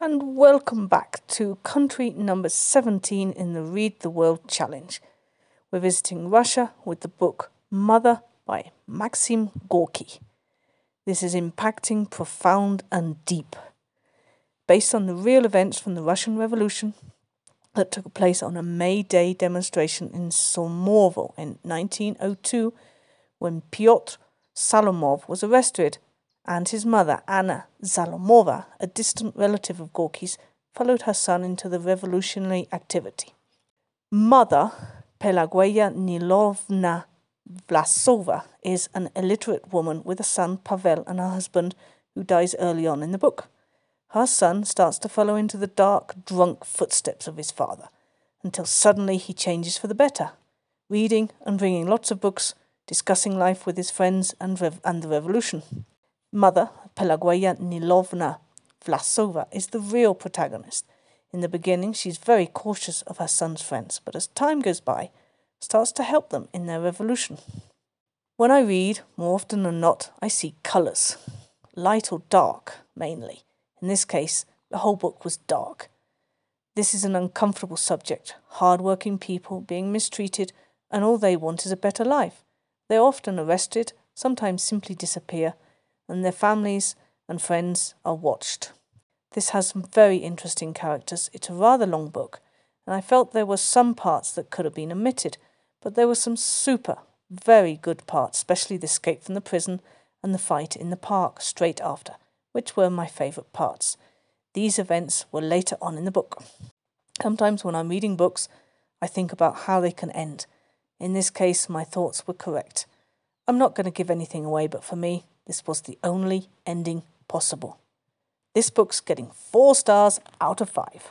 and welcome back to country number 17 in the Read the World Challenge. We're visiting Russia with the book Mother by Maxim Gorky. This is impacting, profound, and deep. Based on the real events from the Russian Revolution that took place on a May Day demonstration in Sormovo in 1902 when Pyotr Zalomov was arrested and his mother, Anna Zalomova, a distant relative of Gorky's, followed her son into the revolutionary activity. Mother, Pelagueya Nilovna Vlasova is an illiterate woman with a son, Pavel, and a husband who dies early on in the book. Her son starts to follow into the dark, drunk footsteps of his father, until suddenly he changes for the better, reading and bringing lots of books, discussing life with his friends and, rev- and the revolution. Mother, Pelagueya Nilovna Vlasova, is the real protagonist. In the beginning, she's very cautious of her son's friends, but as time goes by, starts to help them in their revolution. When I read, more often than not, I see colours, light or dark, mainly. In this case, the whole book was dark. This is an uncomfortable subject hard-working people being mistreated, and all they want is a better life. They're often arrested, sometimes simply disappear, and their families and friends are watched. This has some very interesting characters. It's a rather long book, and I felt there were some parts that could have been omitted, but there were some super, very good parts, especially the escape from the prison and the fight in the park straight after, which were my favourite parts. These events were later on in the book. Sometimes when I'm reading books, I think about how they can end. In this case, my thoughts were correct. I'm not going to give anything away, but for me, this was the only ending possible. This book's getting four stars out of five.